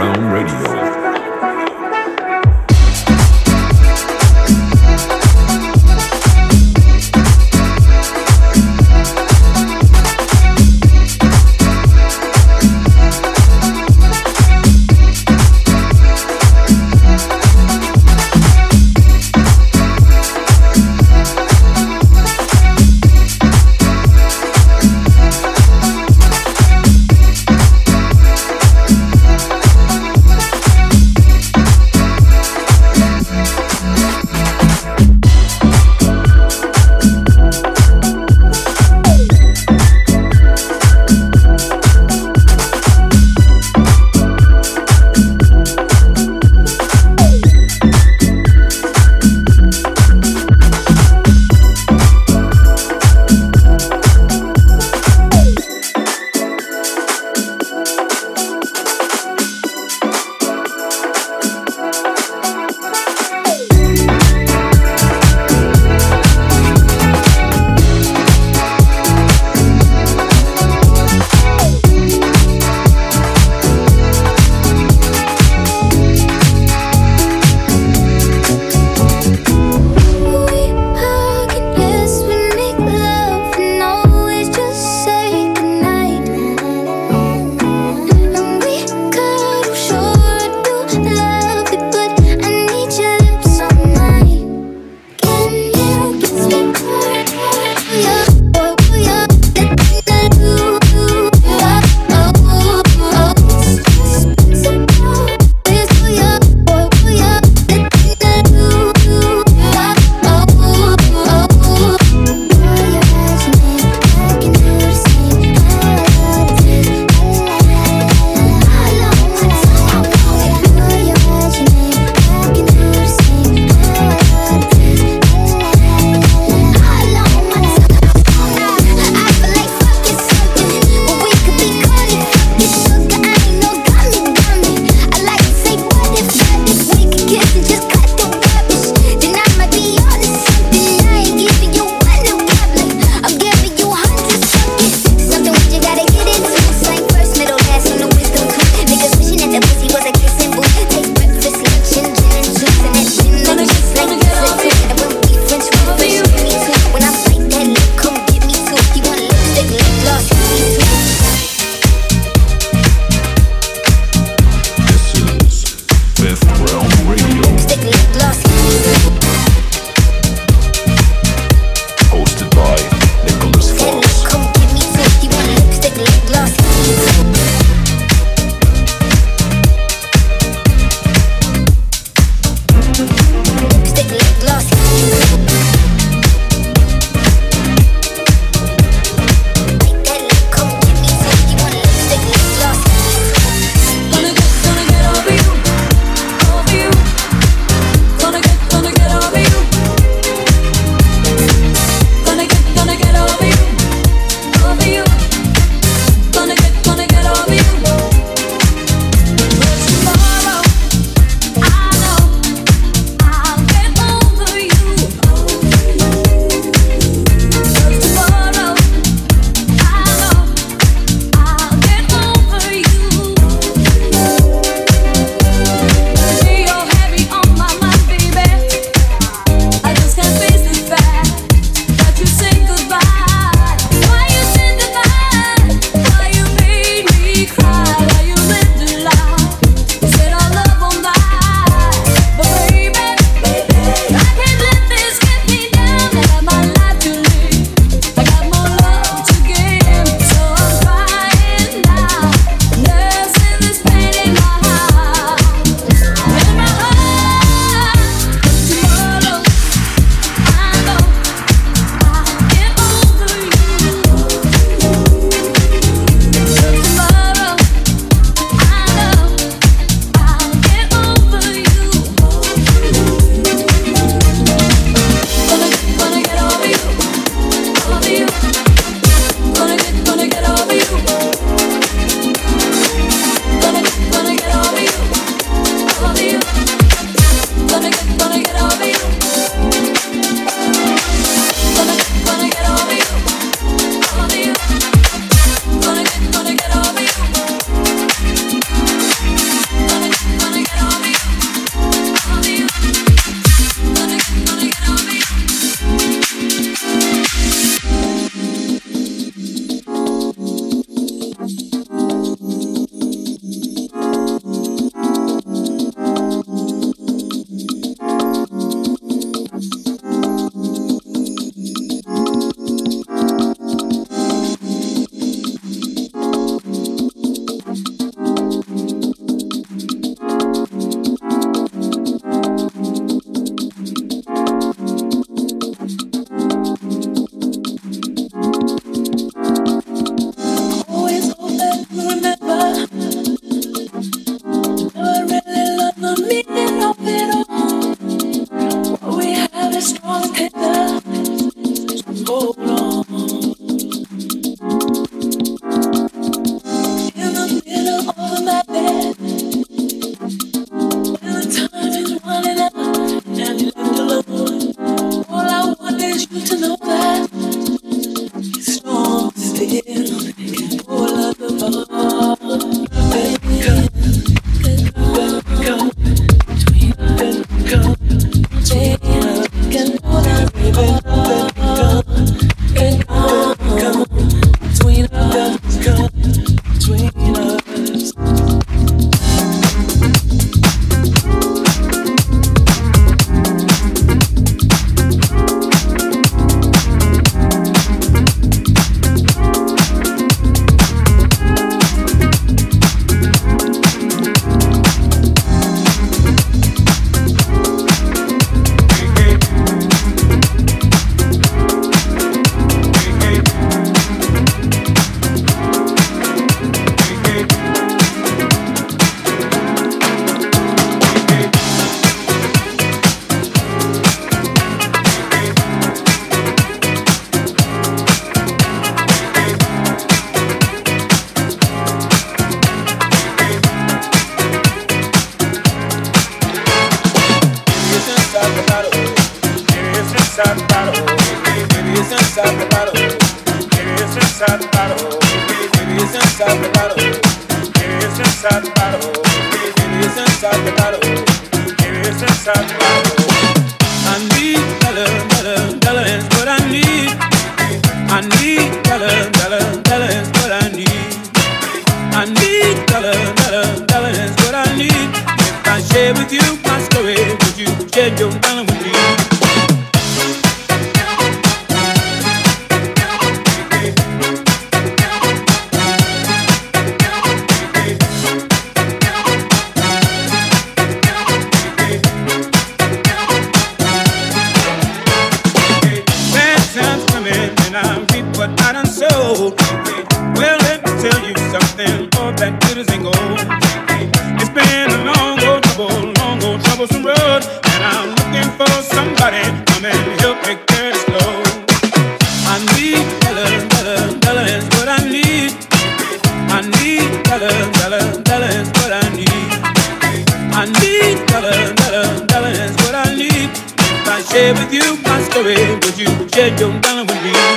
Underground Radio. I need dollar, dollar, dollar That's what I need. If I share with you my story, would you share your dollar with me?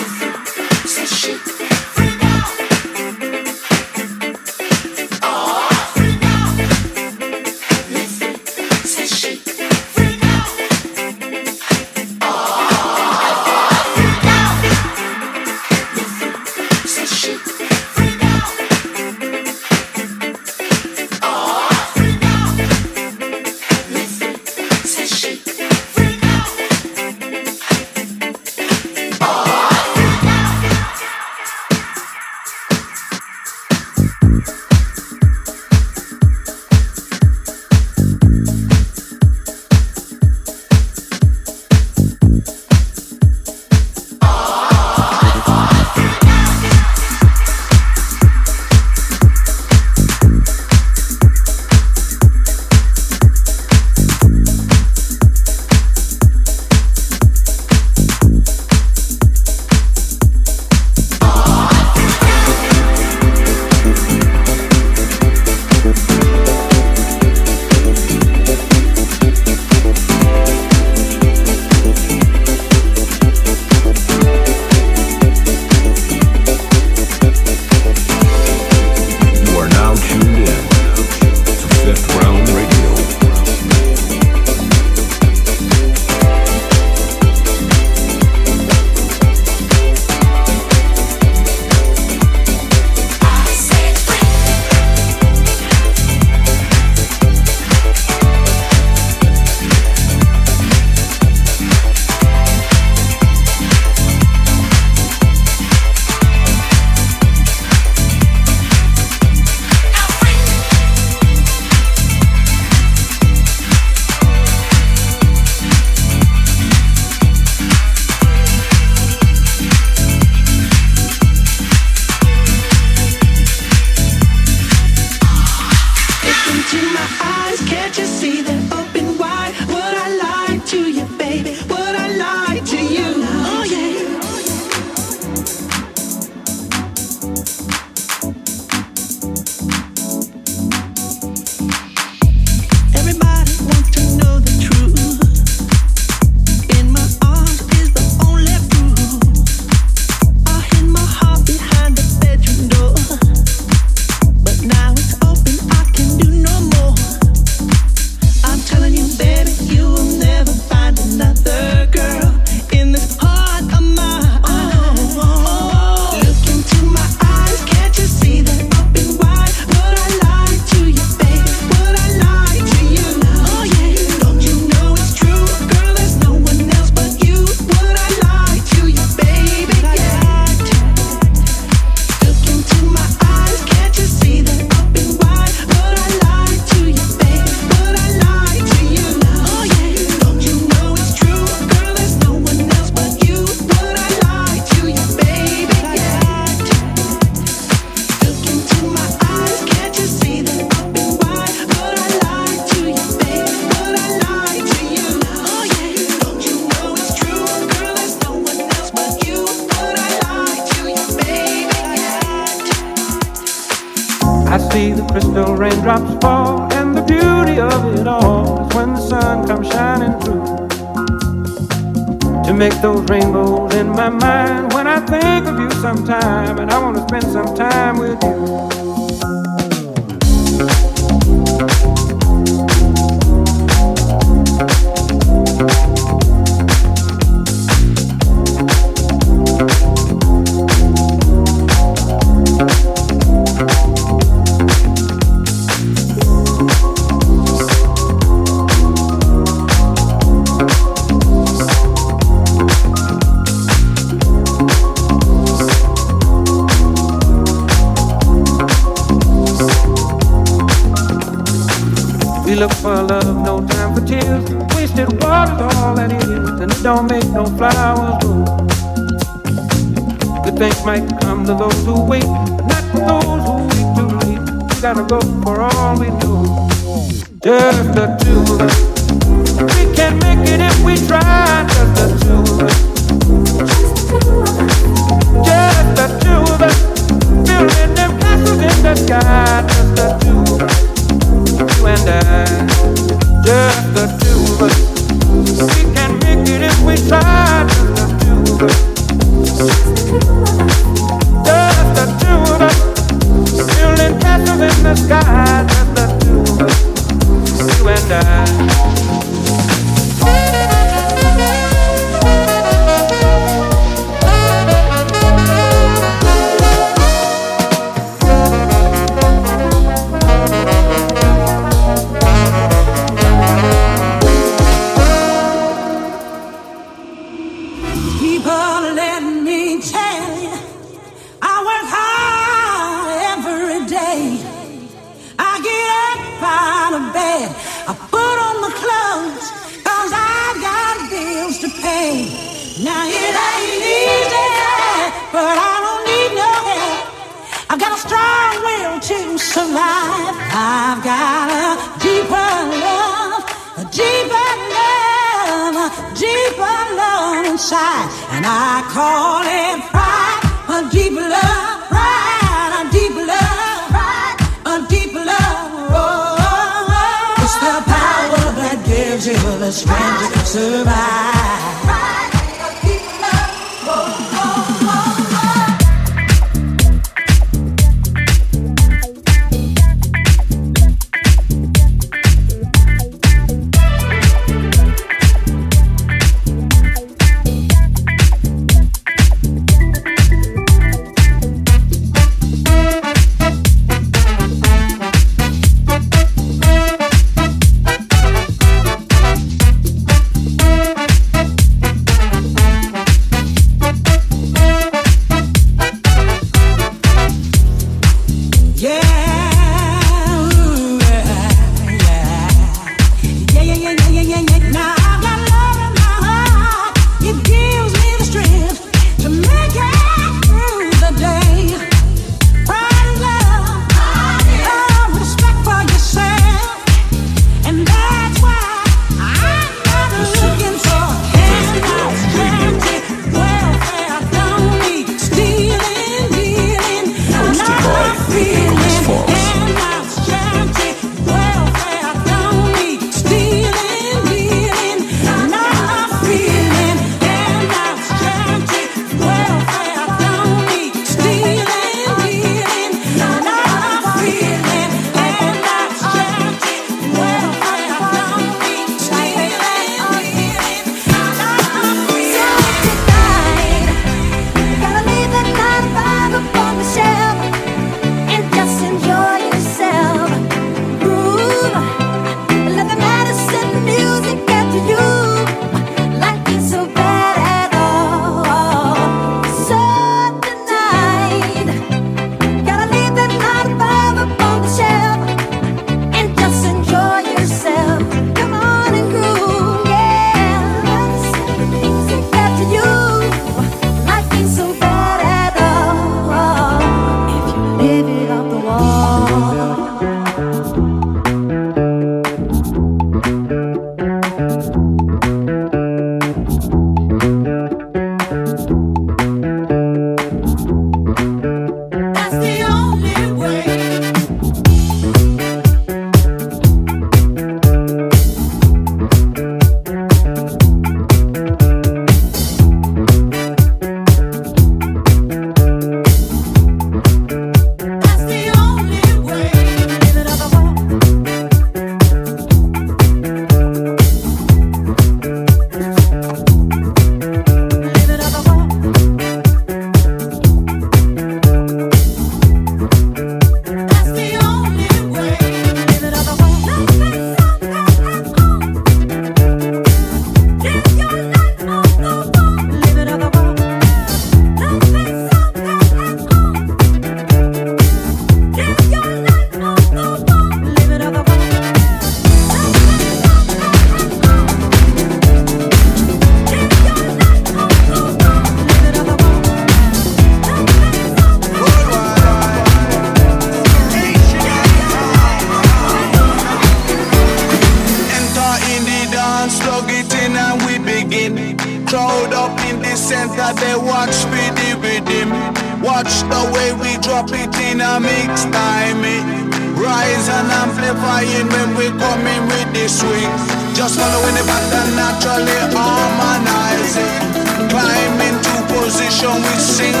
don't we sing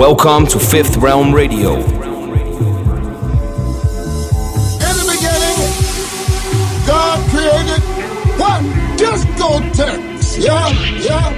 Welcome to Fifth Realm Radio. In the beginning, God created what? text. Yeah, yeah.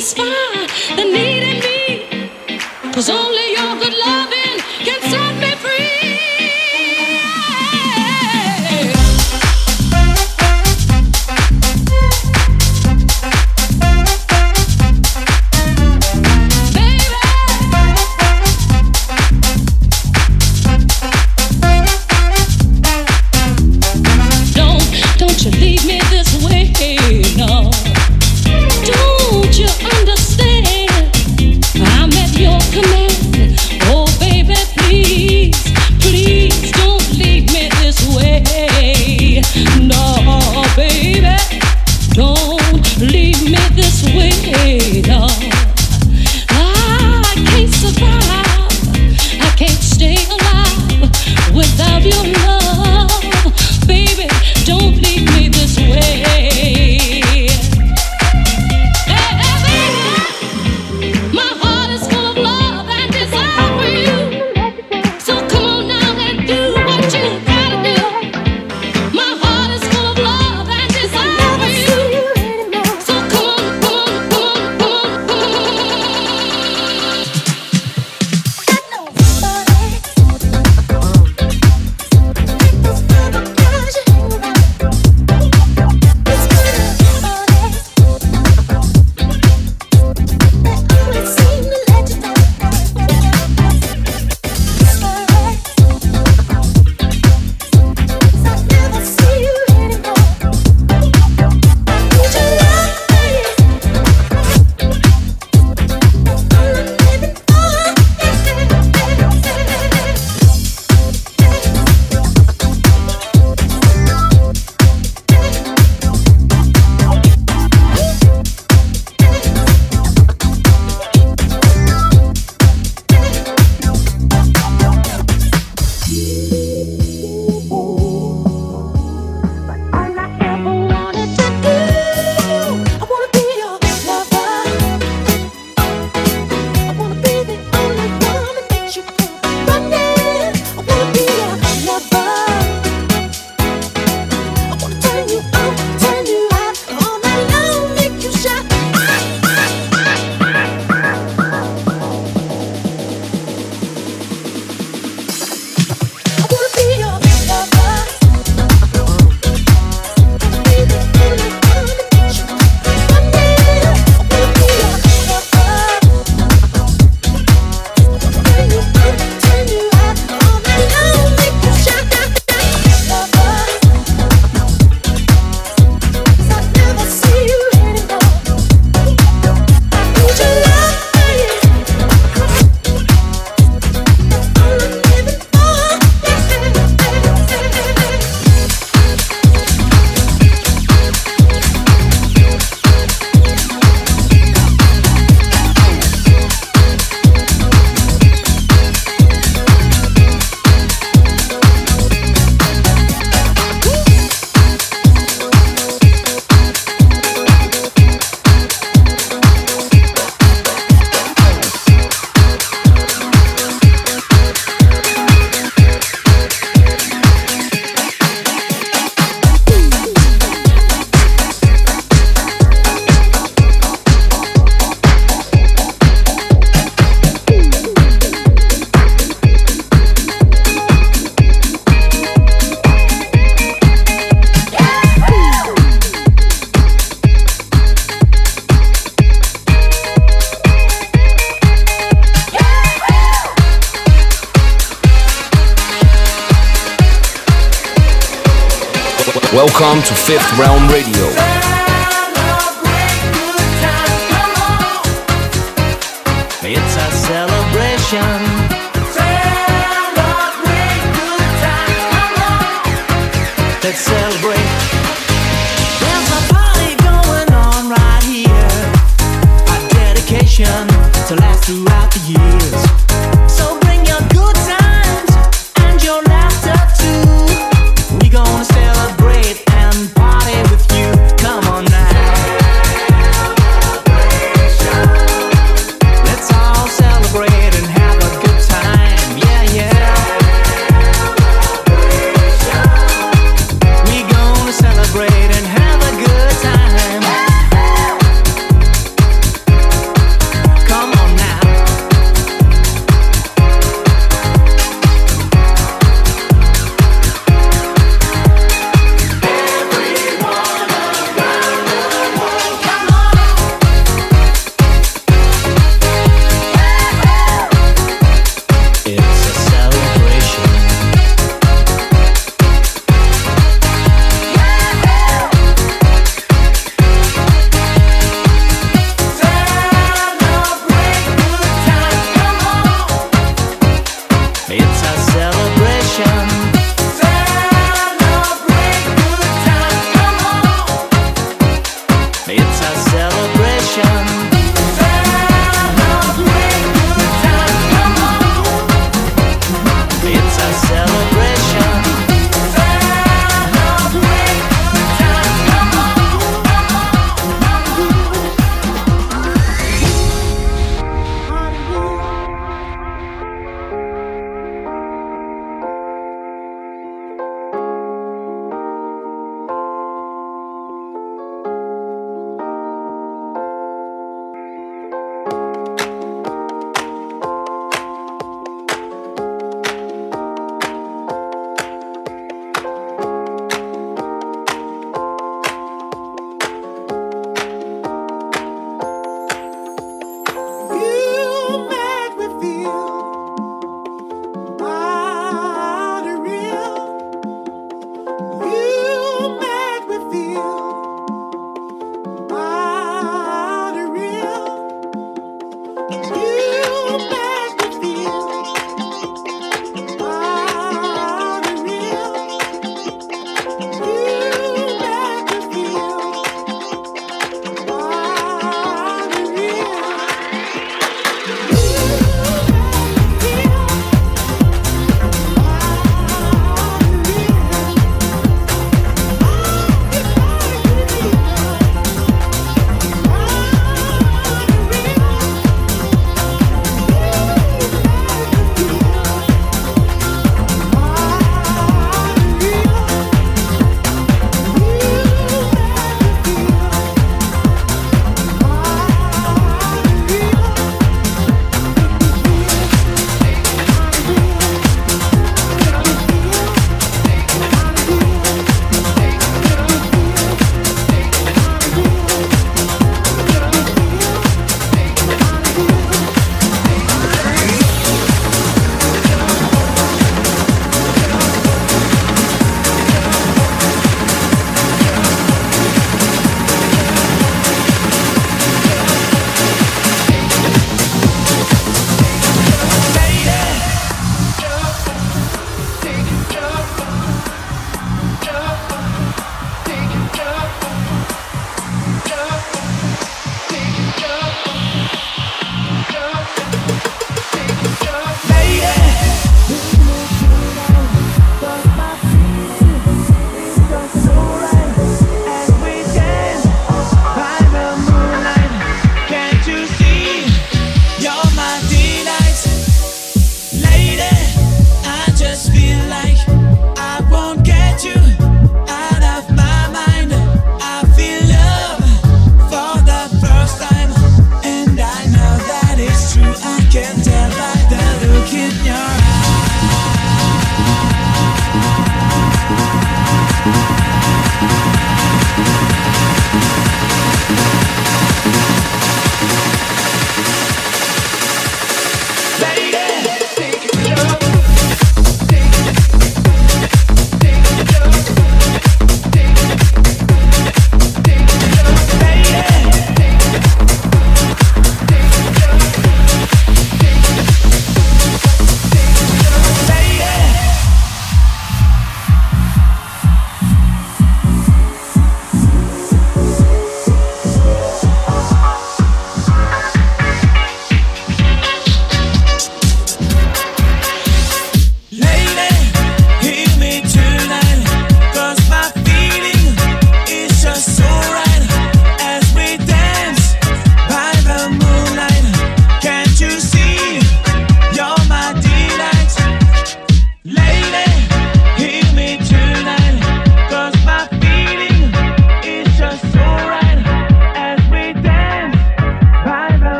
satisfy the need in me. Cause only your good love